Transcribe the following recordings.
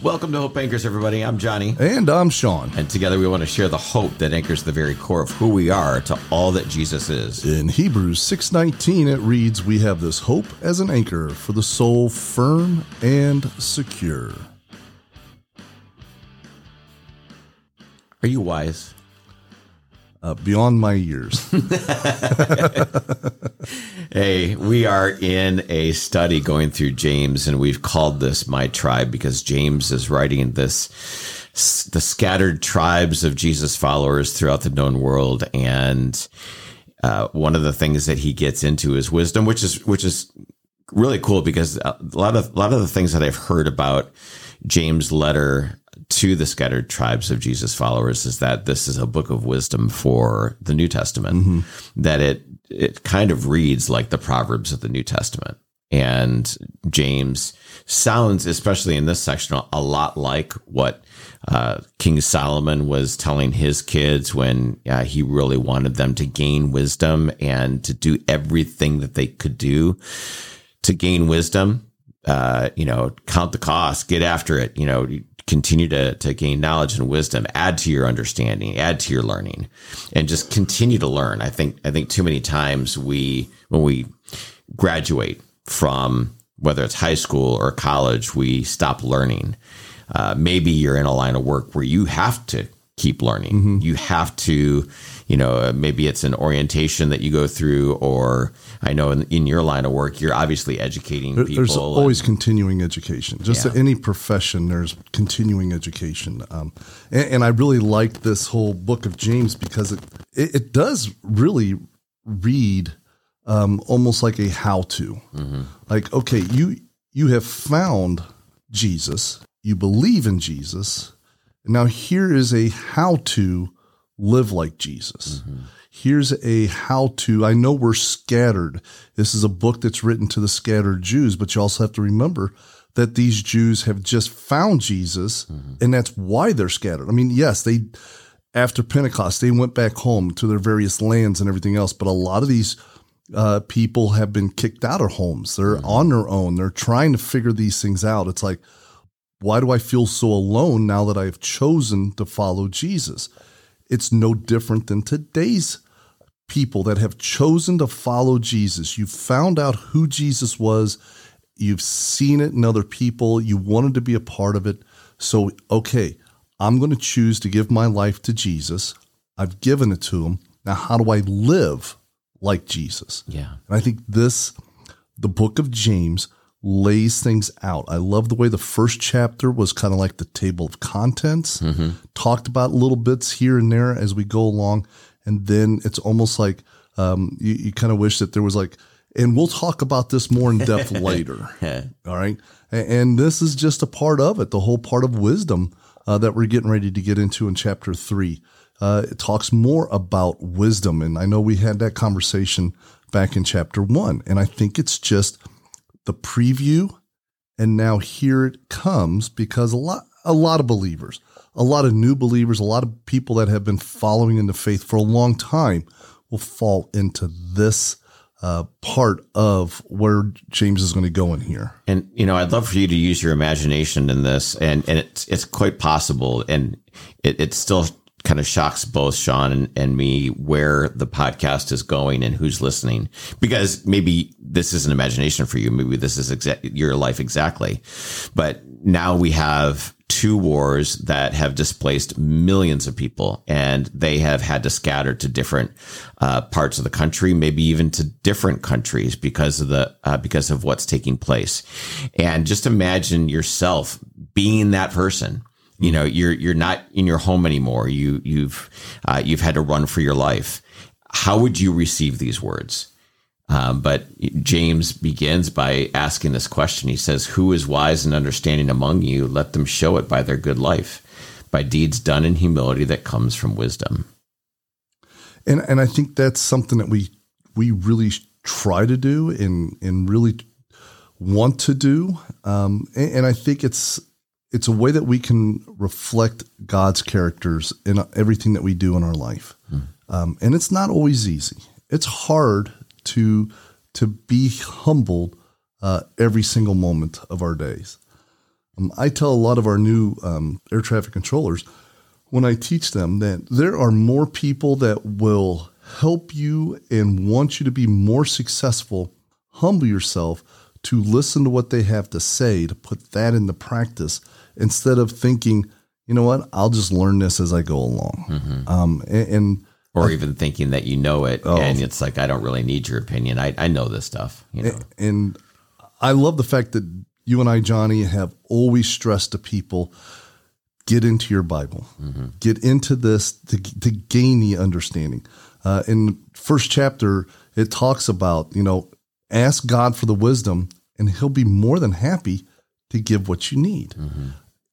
Welcome to Hope Anchors, everybody. I'm Johnny. And I'm Sean. And together we want to share the hope that anchors the very core of who we are to all that Jesus is. In Hebrews 6:19 it reads, "We have this hope as an anchor for the soul firm and secure." Are you wise? Uh, beyond my years. hey, we are in a study going through James, and we've called this My Tribe because James is writing this the scattered tribes of Jesus followers throughout the known world. And uh, one of the things that he gets into is wisdom, which is which is really cool because a lot of a lot of the things that I've heard about James' letter to the scattered tribes of Jesus followers is that this is a book of wisdom for the New Testament. Mm-hmm. That it it kind of reads like the Proverbs of the New Testament. And James sounds, especially in this section, a lot like what uh, King Solomon was telling his kids when uh, he really wanted them to gain wisdom and to do everything that they could do to gain wisdom. Uh, you know, count the cost, get after it. You know, continue to, to gain knowledge and wisdom, add to your understanding, add to your learning, and just continue to learn. I think, I think too many times we, when we graduate from whether it's high school or college, we stop learning. Uh, maybe you're in a line of work where you have to keep learning. Mm-hmm. You have to, you know, maybe it's an orientation that you go through, or I know in, in your line of work, you're obviously educating there, people. There's always continuing education. Just yeah. any profession, there's continuing education. Um, and, and, I really like this whole book of James because it, it, it does really read um, almost like a how to. Mm-hmm. Like, okay, you you have found Jesus, you believe in Jesus, and now here is a how to live like Jesus. Mm-hmm. Here's a how to. I know we're scattered. This is a book that's written to the scattered Jews, but you also have to remember that these Jews have just found Jesus, mm-hmm. and that's why they're scattered. I mean, yes, they after Pentecost they went back home to their various lands and everything else, but a lot of these uh, people have been kicked out of homes. They're mm-hmm. on their own. They're trying to figure these things out. It's like, why do I feel so alone now that I have chosen to follow Jesus? It's no different than today's people that have chosen to follow Jesus. You found out who Jesus was, you've seen it in other people, you wanted to be a part of it. So, okay, I'm going to choose to give my life to Jesus. I've given it to him. Now, how do I live like Jesus? Yeah. And I think this, the book of James, lays things out. I love the way the first chapter was kind of like the table of contents, mm-hmm. talked about little bits here and there as we go along. And then it's almost like um, you, you kind of wish that there was like, and we'll talk about this more in depth later. All right. And, and, this is just a part of it, the whole part of wisdom uh, that we're getting ready to get into in chapter three. Uh, it talks more about wisdom. And I know we had that conversation back in chapter one. And I think it's just the preview, and now here it comes because a lot a lot of believers, a lot of new believers, a lot of people that have been following in the faith for a long time will fall into this uh, part of where James is going to go in here. And you know, I'd love for you to use your imagination in this, and and it's it's quite possible, and it, it's still kind of shocks both Sean and, and, me where the podcast is going and who's listening. Because maybe this is an imagination for you. Maybe this is exa- your life exactly. But now we have two wars that have displaced millions of people and they have had to scatter to different uh, parts of the country, maybe even to different countries because of the, uh, because of what's taking place. And just imagine yourself being that person you know, you're you're not in your home anymore. You you've uh, you've had to run for your life. How would you receive these words? Um, but James begins by asking this question. He says, "Who is wise and understanding among you? Let them show it by their good life, by deeds done in humility that comes from wisdom." And and I think that's something that we we really try to do and and really want to do. Um, and, and I think it's it's a way that we can reflect God's characters in everything that we do in our life. Hmm. Um, and it's not always easy. It's hard to to be humbled uh, every single moment of our days. Um, I tell a lot of our new um, air traffic controllers when I teach them that there are more people that will help you and want you to be more successful. Humble yourself to listen to what they have to say, to put that into practice instead of thinking, you know what, I'll just learn this as I go along. Mm-hmm. Um, and, and, or even thinking that you know it, oh, and it's like I don't really need your opinion. I, I know this stuff. You know, and, and I love the fact that you and I, Johnny, have always stressed to people get into your Bible, mm-hmm. get into this to, to gain the understanding. Uh, in first chapter, it talks about you know ask God for the wisdom, and He'll be more than happy to give what you need. Mm-hmm.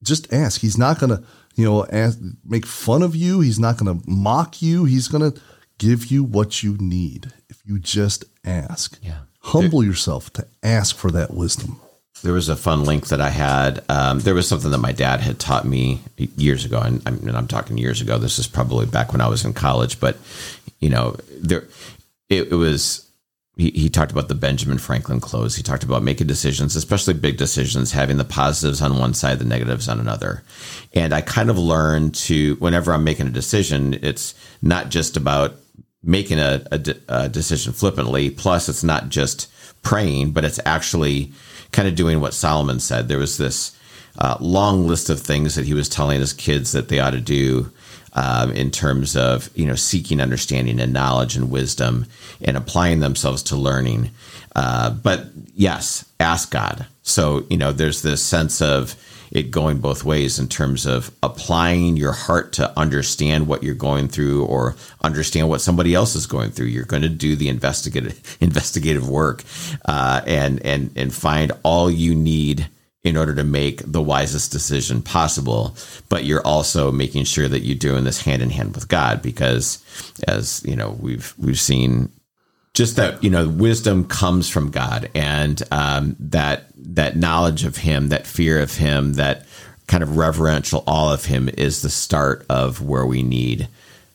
Just ask. He's not going to you know ask, make fun of you. He's not going to mock you. He's going to give you what you need if you just ask. Yeah. Humble yourself to ask for that wisdom. There was a fun link that I had. Um, there was something that my dad had taught me years ago, and I'm, and I'm, talking years ago. This is probably back when I was in college, but you know, there it, it was. He, he talked about the Benjamin Franklin close. He talked about making decisions, especially big decisions, having the positives on one side, the negatives on another. And I kind of learned to, whenever I'm making a decision, it's not just about making a, a, a decision flippantly. Plus, it's not just praying, but it's actually kind of doing what Solomon said. There was this uh, long list of things that he was telling his kids that they ought to do um, in terms of you know seeking understanding and knowledge and wisdom and applying themselves to learning. Uh, but yes, ask God. So you know, there's this sense of it going both ways in terms of applying your heart to understand what you're going through or understand what somebody else is going through. You're going to do the investigative investigative work uh, and and and find all you need in order to make the wisest decision possible. But you're also making sure that you're doing this hand in hand with God, because as you know, we've we've seen just that you know wisdom comes from God, and um, that that knowledge of Him, that fear of Him, that kind of reverential awe of Him is the start of where we need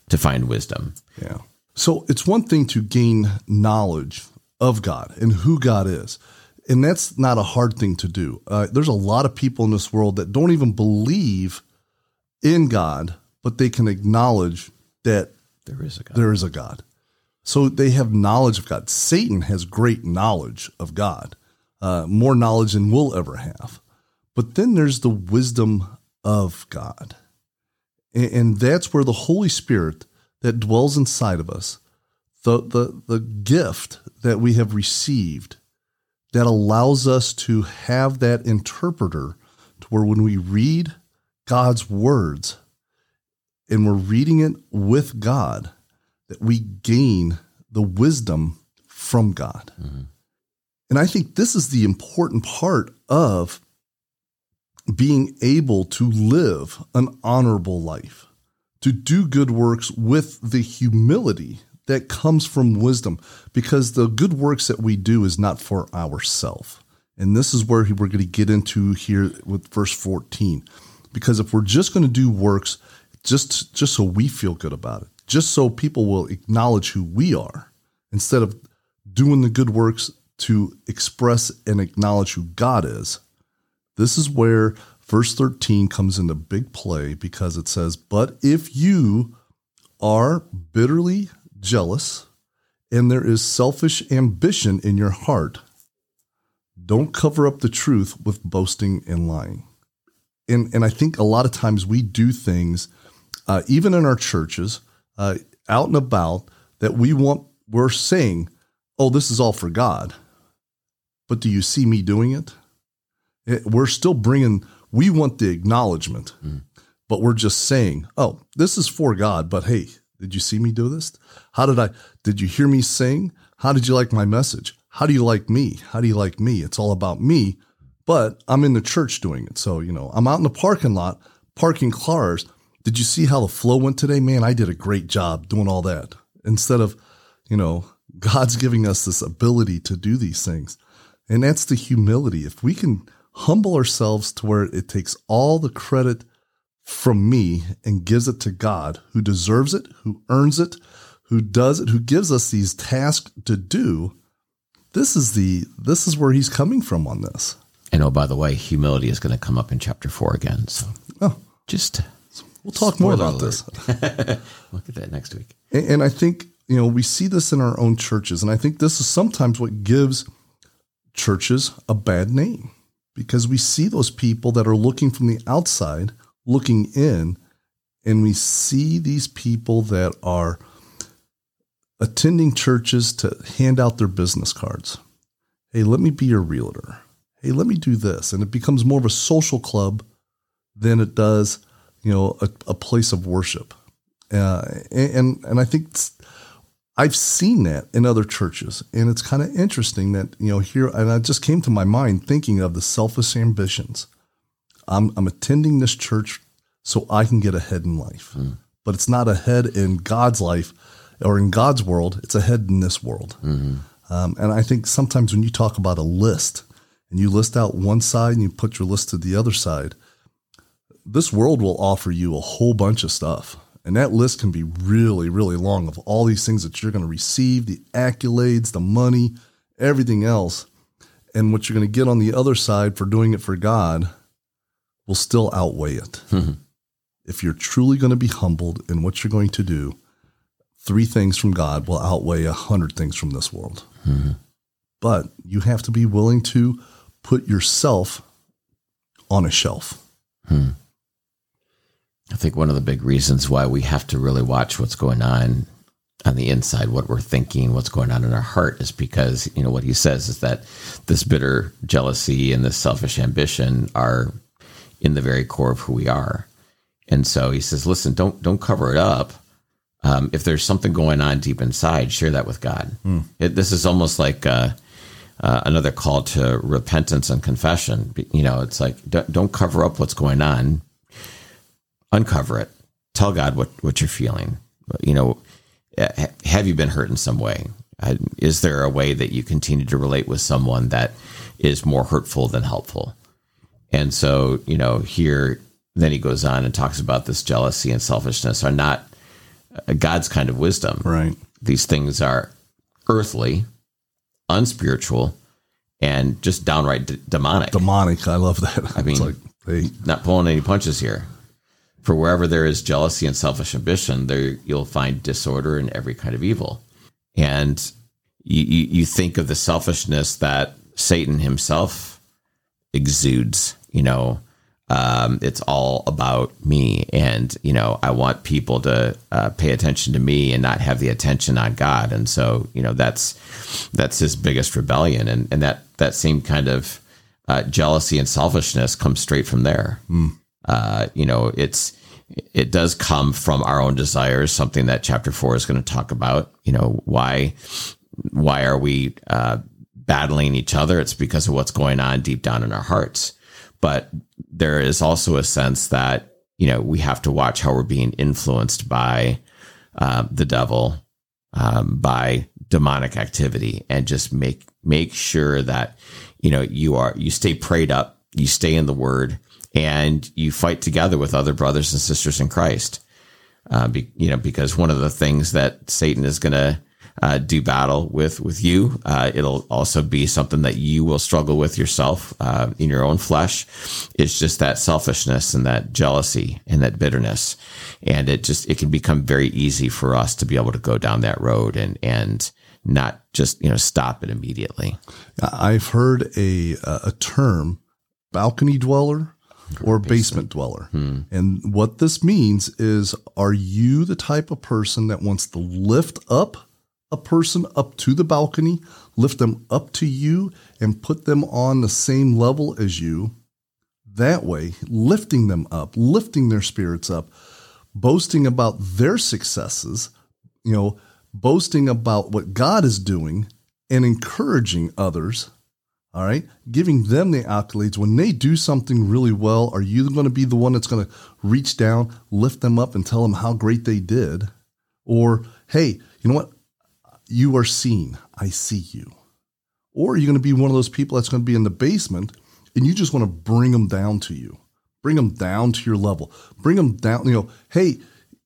to find wisdom. Yeah. So it's one thing to gain knowledge of God and who God is. And that's not a hard thing to do. Uh, there's a lot of people in this world that don't even believe in God, but they can acknowledge that there is a God. There is a God. So they have knowledge of God. Satan has great knowledge of God, uh, more knowledge than we'll ever have. But then there's the wisdom of God. And, and that's where the Holy Spirit that dwells inside of us, the, the, the gift that we have received that allows us to have that interpreter to where when we read God's words and we're reading it with God, that we gain the wisdom from God. Mm-hmm. And I think this is the important part of being able to live an honorable life, to do good works with the humility that comes from wisdom, because the good works that we do is not for ourselves. And this is where we're going to get into here with verse 14. Because if we're just going to do works just, just so we feel good about it, just so people will acknowledge who we are instead of doing the good works to express and acknowledge who God is. This is where verse 13 comes into big play because it says, But if you are bitterly jealous and there is selfish ambition in your heart, don't cover up the truth with boasting and lying. And, and I think a lot of times we do things, uh, even in our churches, uh, out and about that we want, we're saying, oh, this is all for God. But do you see me doing it? it we're still bringing, we want the acknowledgement, mm. but we're just saying, oh, this is for God, but hey, did you see me do this? How did I, did you hear me sing? How did you like my message? How do you like me? How do you like me? It's all about me, but I'm in the church doing it. So, you know, I'm out in the parking lot parking cars did you see how the flow went today? Man, I did a great job doing all that. Instead of, you know, God's giving us this ability to do these things. And that's the humility. If we can humble ourselves to where it takes all the credit from me and gives it to God who deserves it, who earns it, who does it, who gives us these tasks to do, this is the this is where he's coming from on this. And oh, by the way, humility is going to come up in chapter four again. So Oh, just we'll talk more about this. look at that next week. And, and I think, you know, we see this in our own churches. And I think this is sometimes what gives churches a bad name because we see those people that are looking from the outside, looking in, and we see these people that are attending churches to hand out their business cards. Hey, let me be your realtor. Hey, let me do this. And it becomes more of a social club than it does, you know, a, a place of worship. Uh, and and I think I've seen that in other churches, and it's kind of interesting that you know here. And I just came to my mind thinking of the selfish ambitions. I'm I'm attending this church so I can get ahead in life, but it's not ahead in God's life or in God's world. It's ahead in this world. Um, and I think sometimes when you talk about a list and you list out one side and you put your list to the other side, this world will offer you a whole bunch of stuff. And that list can be really, really long of all these things that you're going to receive the accolades, the money, everything else. And what you're going to get on the other side for doing it for God will still outweigh it. Mm-hmm. if you're truly going to be humbled in what you're going to do, three things from God will outweigh a hundred things from this world. Mm-hmm. But you have to be willing to put yourself on a shelf. Hmm. I think one of the big reasons why we have to really watch what's going on on the inside, what we're thinking, what's going on in our heart, is because you know what he says is that this bitter jealousy and this selfish ambition are in the very core of who we are. And so he says, listen, don't don't cover it up. Um, if there's something going on deep inside, share that with God. It, this is almost like uh, uh, another call to repentance and confession. You know, it's like don't, don't cover up what's going on uncover it. Tell God what, what you're feeling. You know, ha- have you been hurt in some way? Uh, Is there a way that you continue to relate with someone that is more hurtful than helpful? And so, you know, here, then he goes on and talks about this jealousy and selfishness are not uh, God's kind of wisdom. Right. These things are earthly, unspiritual, and just downright d- demonic. Demonic. I love that. I mean- it's like, hey, not pulling any punches here. For wherever there is jealousy and selfish ambition, there you'll find disorder and every kind of evil. And you, you, you think of the selfishness that Satan himself exudes. You know, um, it's all about me, and you know, I want people to uh, pay attention to me and not have the attention on God. And so, you know, that's that's his biggest rebellion, and and that that same kind of uh, jealousy and selfishness comes straight from there. Uh, you know, it's it does come from our own desires, something that chapter four is going to talk about. You know, why why are we uh, battling each other? It's because of what's going on deep down in our hearts. But there is also a sense that you know we have to watch how we're being influenced by uh, the devil, um, by demonic activity, and just make make sure that you know you are you stay prayed up, you stay in the Word, and you fight together with other brothers and sisters in Christ. Uh, be, you know, because one of the things that Satan is going to uh, do battle with with you, uh, it'll also be something that you will struggle with yourself uh, in your own flesh. It's just that selfishness and that jealousy and that bitterness, and it just it can become very easy for us to be able to go down that road and and not just you know stop it immediately. I've heard a a term, balcony dweller or basement dweller. And what this means is are you the type of person that wants to lift up a person up to the balcony, lift them up to you and put them on the same level as you? That way, lifting them up, lifting their spirits up, boasting about their successes, you know, boasting about what God is doing and encouraging others. All right. Giving them the accolades when they do something really well. Are you going to be the one that's going to reach down, lift them up, and tell them how great they did? Or, hey, you know what? You are seen. I see you. Or you're you going to be one of those people that's going to be in the basement and you just want to bring them down to you? Bring them down to your level. Bring them down. You know, hey,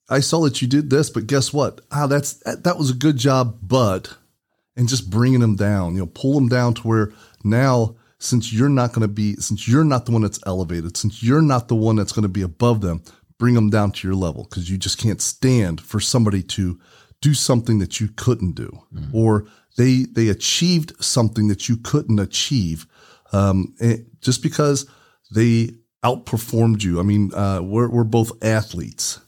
I saw that you did this, but guess what? Ah, that's that, that was a good job, but and just bringing them down. You know, pull them down to where now since you're not going to be, since you're not the one that's elevated, since you're not the one that's going to be above them, bring them down to your level because you just can't stand for somebody to do something that you couldn't do mm-hmm. or they they achieved something that you couldn't achieve um, just because they outperformed you. I mean, uh, we're we're both athletes.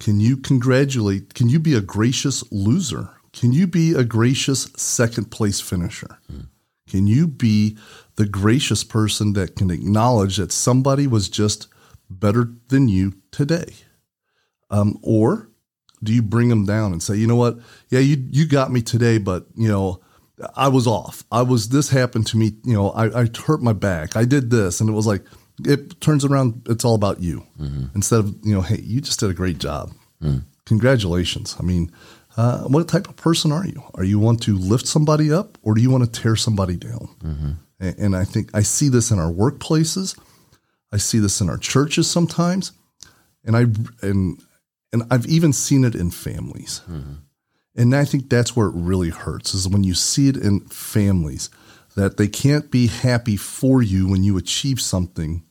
Can you congratulate? Can you be a gracious loser? Can you be a gracious second place finisher? Mm. Can you be the gracious person that can acknowledge that somebody was just better than you today? Um, or do you bring them down and say, you know what? Yeah, you you got me today, but you know, I was off. I was this happened to me. You know, I, I hurt my back. I did this, and it was like it turns around. It's all about you mm-hmm. instead of you know, hey, you just did a great job. Mm. Congratulations. I mean, uh, what type of person are you? Are you want to lift somebody up, or do you want to tear somebody down? Mm-hmm. And, and I think I see this in our workplaces. I see this in our churches sometimes, and I and and I've even seen it in families. Mm-hmm. And I think that's where it really hurts is when you see it in families that they can't be happy for you when you achieve something.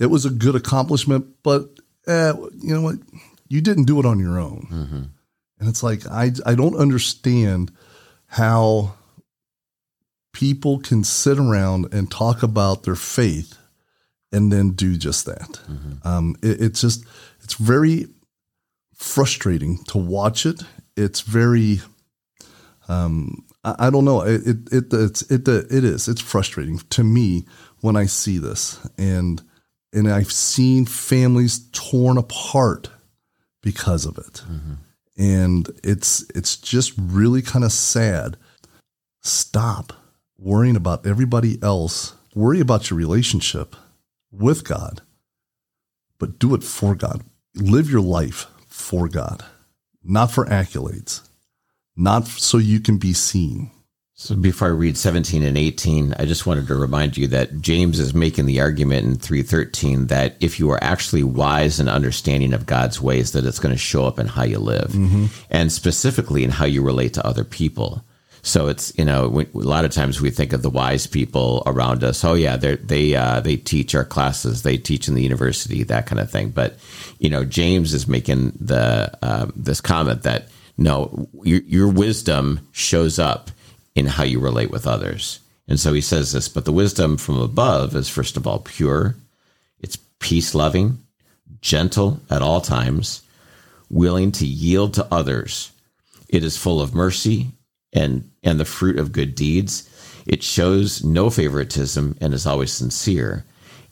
It was a good accomplishment, but eh, you know what? You didn't do it on your own. Mm-hmm. And it's like, I, I don't understand how people can sit around and talk about their faith and then do just that. Mm-hmm. Um, it, it's just, it's very frustrating to watch it. It's very um, I, I, don't know. It it it it's, it it is. It's frustrating to me when I see this. And and I've seen families torn apart because of it. Mm-hmm. and it's it's just really kind of sad. Stop worrying about everybody else. Worry about your relationship with God but do it for God. Live your life for God not for accolades, not so you can be seen. So before I read 17 and 18, I just wanted to remind you that James is making the argument in 313 that if you are actually wise and understanding of God's ways, that it's going to show up in how you live mm-hmm. and specifically in how you relate to other people. So it's you know a lot of times we think of the wise people around us. Oh yeah, they they uh, they teach our classes, they teach in the university, that kind of thing. But you know, James is making the um, this comment that no, your, your wisdom shows up in how you relate with others. And so he says this, but the wisdom from above is first of all pure, it's peace loving, gentle at all times, willing to yield to others. It is full of mercy and and the fruit of good deeds. It shows no favoritism and is always sincere.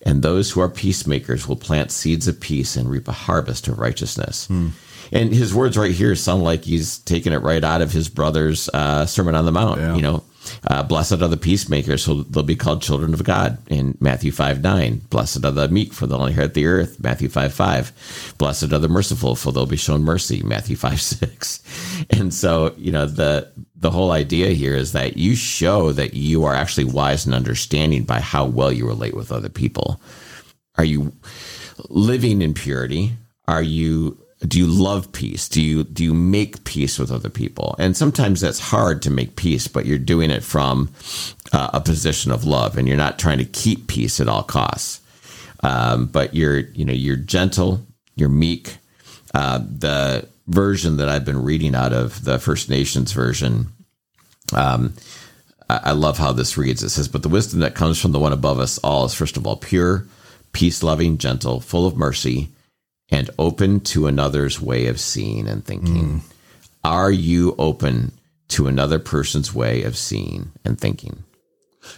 And those who are peacemakers will plant seeds of peace and reap a harvest of righteousness. Hmm. And his words right here sound like he's taking it right out of his brother's uh, Sermon on the Mount. Yeah. You know, uh, blessed are the peacemakers, so they'll be called children of God in Matthew 5 9. Blessed are the meek, for they'll inherit the earth, Matthew 5 5. Blessed are the merciful, for they'll be shown mercy, Matthew 5 6. And so, you know, the, the whole idea here is that you show that you are actually wise and understanding by how well you relate with other people. Are you living in purity? Are you do you love peace? Do you do you make peace with other people? And sometimes that's hard to make peace but you're doing it from uh, a position of love and you're not trying to keep peace at all costs. Um, but you're you know you're gentle you're meek. Uh, the version that i've been reading out of the first nations version um, I, I love how this reads. It says but the wisdom that comes from the one above us all is first of all pure peace loving gentle full of mercy and open to another's way of seeing and thinking. Mm. Are you open to another person's way of seeing and thinking?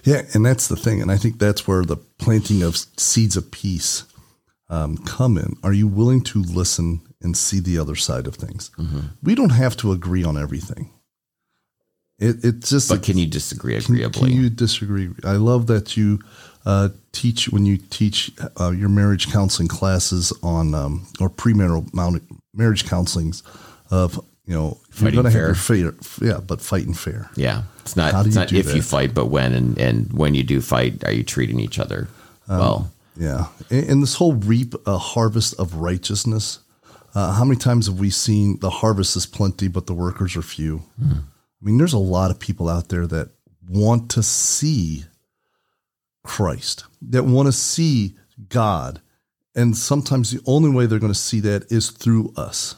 Yeah, and that's the thing. And I think that's where the planting of seeds of peace um, come in. Are you willing to listen and see the other side of things? Mm-hmm. We don't have to agree on everything. It, it just. But can you disagree agreeably? Can, can you disagree? I love that you uh, teach when you teach uh, your marriage counseling classes on um, or premarital marriage counselings of you know fighting you're going to have your fair, yeah, but fighting fair. Yeah, it's not. It's not if that? you fight, but when and and when you do fight, are you treating each other um, well? Yeah, and, and, this whole reap a harvest of righteousness. Uh, how many times have we seen the harvest is plenty, but the workers are few? Mm. I mean, there's a lot of people out there that want to see Christ, that want to see God. And sometimes the only way they're going to see that is through us.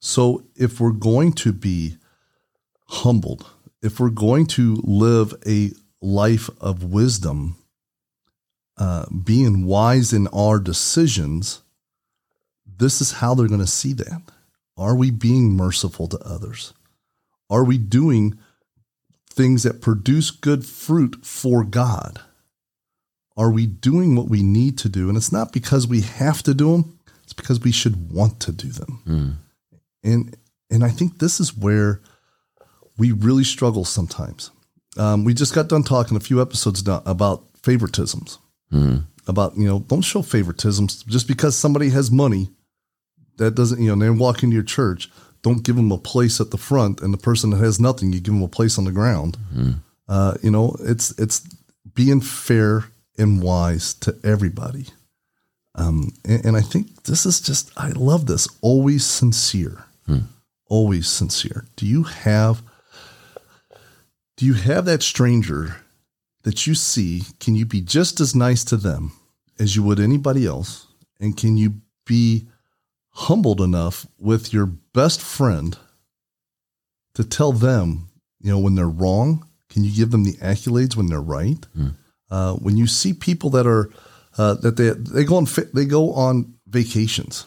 So if we're going to be humbled, if we're going to live a life of wisdom, uh, being wise in our decisions, this is how they're going to see that. Are we being merciful to others? Are we doing things that produce good fruit for God? Are we doing what we need to do? And it's not because we have to do them, it's because we should want to do them. Mm. And and I think this is where we really struggle sometimes. Um, we just got done talking a few episodes about favoritisms. Mm. About, you know, don't show favoritisms just because somebody has money. That doesn't, you know, they walk into your church, don't give them a place at the front, and the person that has nothing, you give them a place on the ground. Mm. Uh, you know, it's it's being fair and wise to everybody. Um, and, and, I think this is just, I love this. Always sincere. Hmm. Always sincere. Do you have, do you have that stranger that you see? Can you be just as nice to them as you would anybody else? And can you be humbled enough with your best friend to tell them, you know, when they're wrong? Can you give them the accolades when they're right? Hmm. Uh, when you see people that are uh, that they they go on they go on vacations,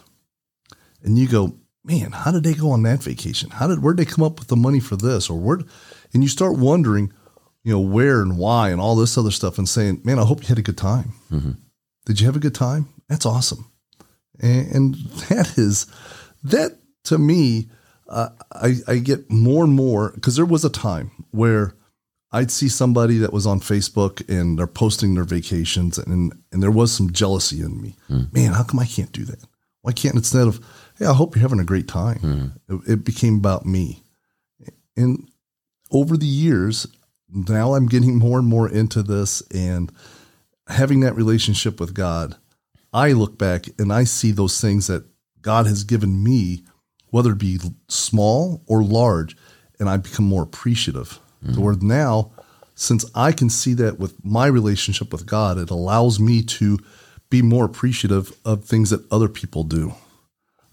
and you go, man, how did they go on that vacation? How did where'd they come up with the money for this or where? And you start wondering, you know, where and why and all this other stuff, and saying, man, I hope you had a good time. Mm-hmm. Did you have a good time? That's awesome, and, and that is that to me. Uh, I, I get more and more because there was a time where I'd see somebody that was on Facebook and they're posting their vacations, and and there was some jealousy in me. Mm. Man, how come I can't do that? Why can't instead of hey, I hope you're having a great time? Mm. It, it, became about me, and over the years, now I'm getting more and more into this and having that relationship with God. I look back and I see those things that God has given me, whether it be small or large, and I become more appreciative Mm-hmm. Now, since I can see that with my relationship with God, it allows me to be more appreciative of things that other people do.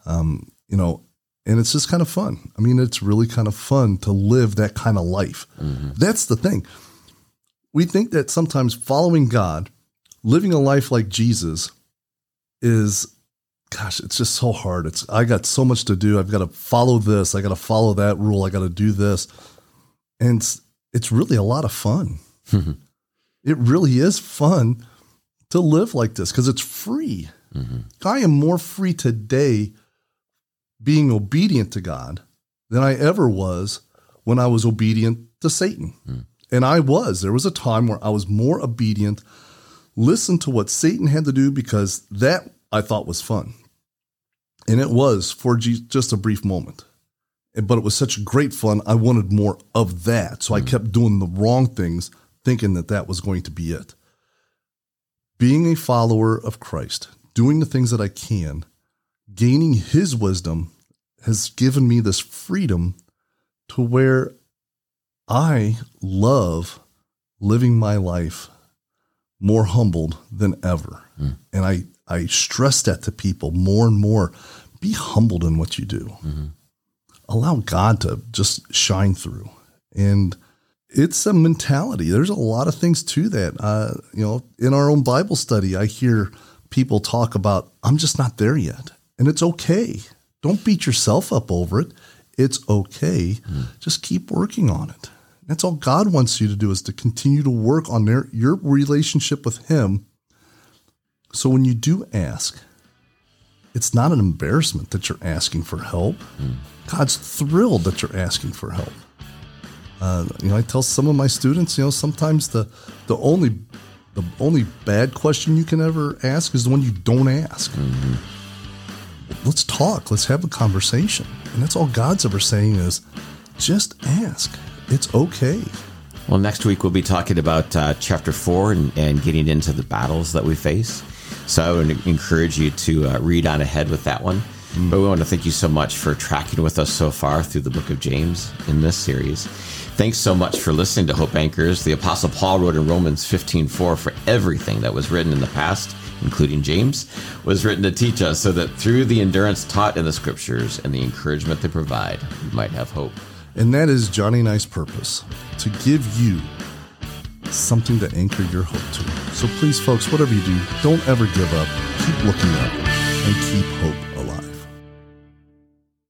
Um, you know, and it's just kind of fun. I mean, it's really kind of fun to live that kind of life. Mm-hmm. That's the thing. We think that sometimes following God, living a life like Jesus, is gosh, it's just so hard. It's I got so much to do. I've got to follow this. I got to follow that rule. I got to do this and it's, it's really a lot of fun. it really is fun to live like this because it's free. Mm-hmm. I am more free today being obedient to God than I ever was when I was obedient to Satan. Mm. And I was. There was a time where I was more obedient, listened to what Satan had to do because that I thought was fun. And it was for just a brief moment but it was such great fun. I wanted more of that. So mm. I kept doing the wrong things, thinking that that was going to be it. Being a follower of Christ, doing the things that I can, gaining his wisdom has given me this freedom to where I love living my life more humbled than ever. Mm. And I, I stress that to people more and more. Be humbled in what you do. Mm-hmm allow God to just shine through. And it's a mentality. There's a lot of things to that. Uh, you know, in our own Bible study, I hear people talk about, I'm just not there yet. And it's okay. Don't beat yourself up over it. It's okay. Mm. Just keep working on it. That's all God wants you to do is to continue to work on their, your relationship with Him. So when you do ask, it's not an embarrassment that you're asking for help. Mm. God's thrilled that you're asking for help. Uh, you know, I tell some of my students, you know, sometimes the the only the only bad question you can ever ask is the one you don't ask. Mm-hmm. Let's talk. Let's have a conversation. And that's all God's ever saying is just ask. It's okay. Well, next week we'll be talking about uh, chapter four and, and, getting into the battles that we face. So I would encourage you to uh, read on ahead with that one. Mm. But we want to thank you so much for tracking with us so far through the book of James in this series. Thanks so much for listening to Hope Anchors. The Apostle Paul wrote in Romans 15:4 for everything that was written in the past, including James, was written to teach us so that through the endurance taught in the scriptures and the encouragement they provide, we might have hope. And that is Johnny and I's purpose to give you something to anchor your hope to. So please, folks, whatever you do, don't ever give up. Keep looking up and keep hope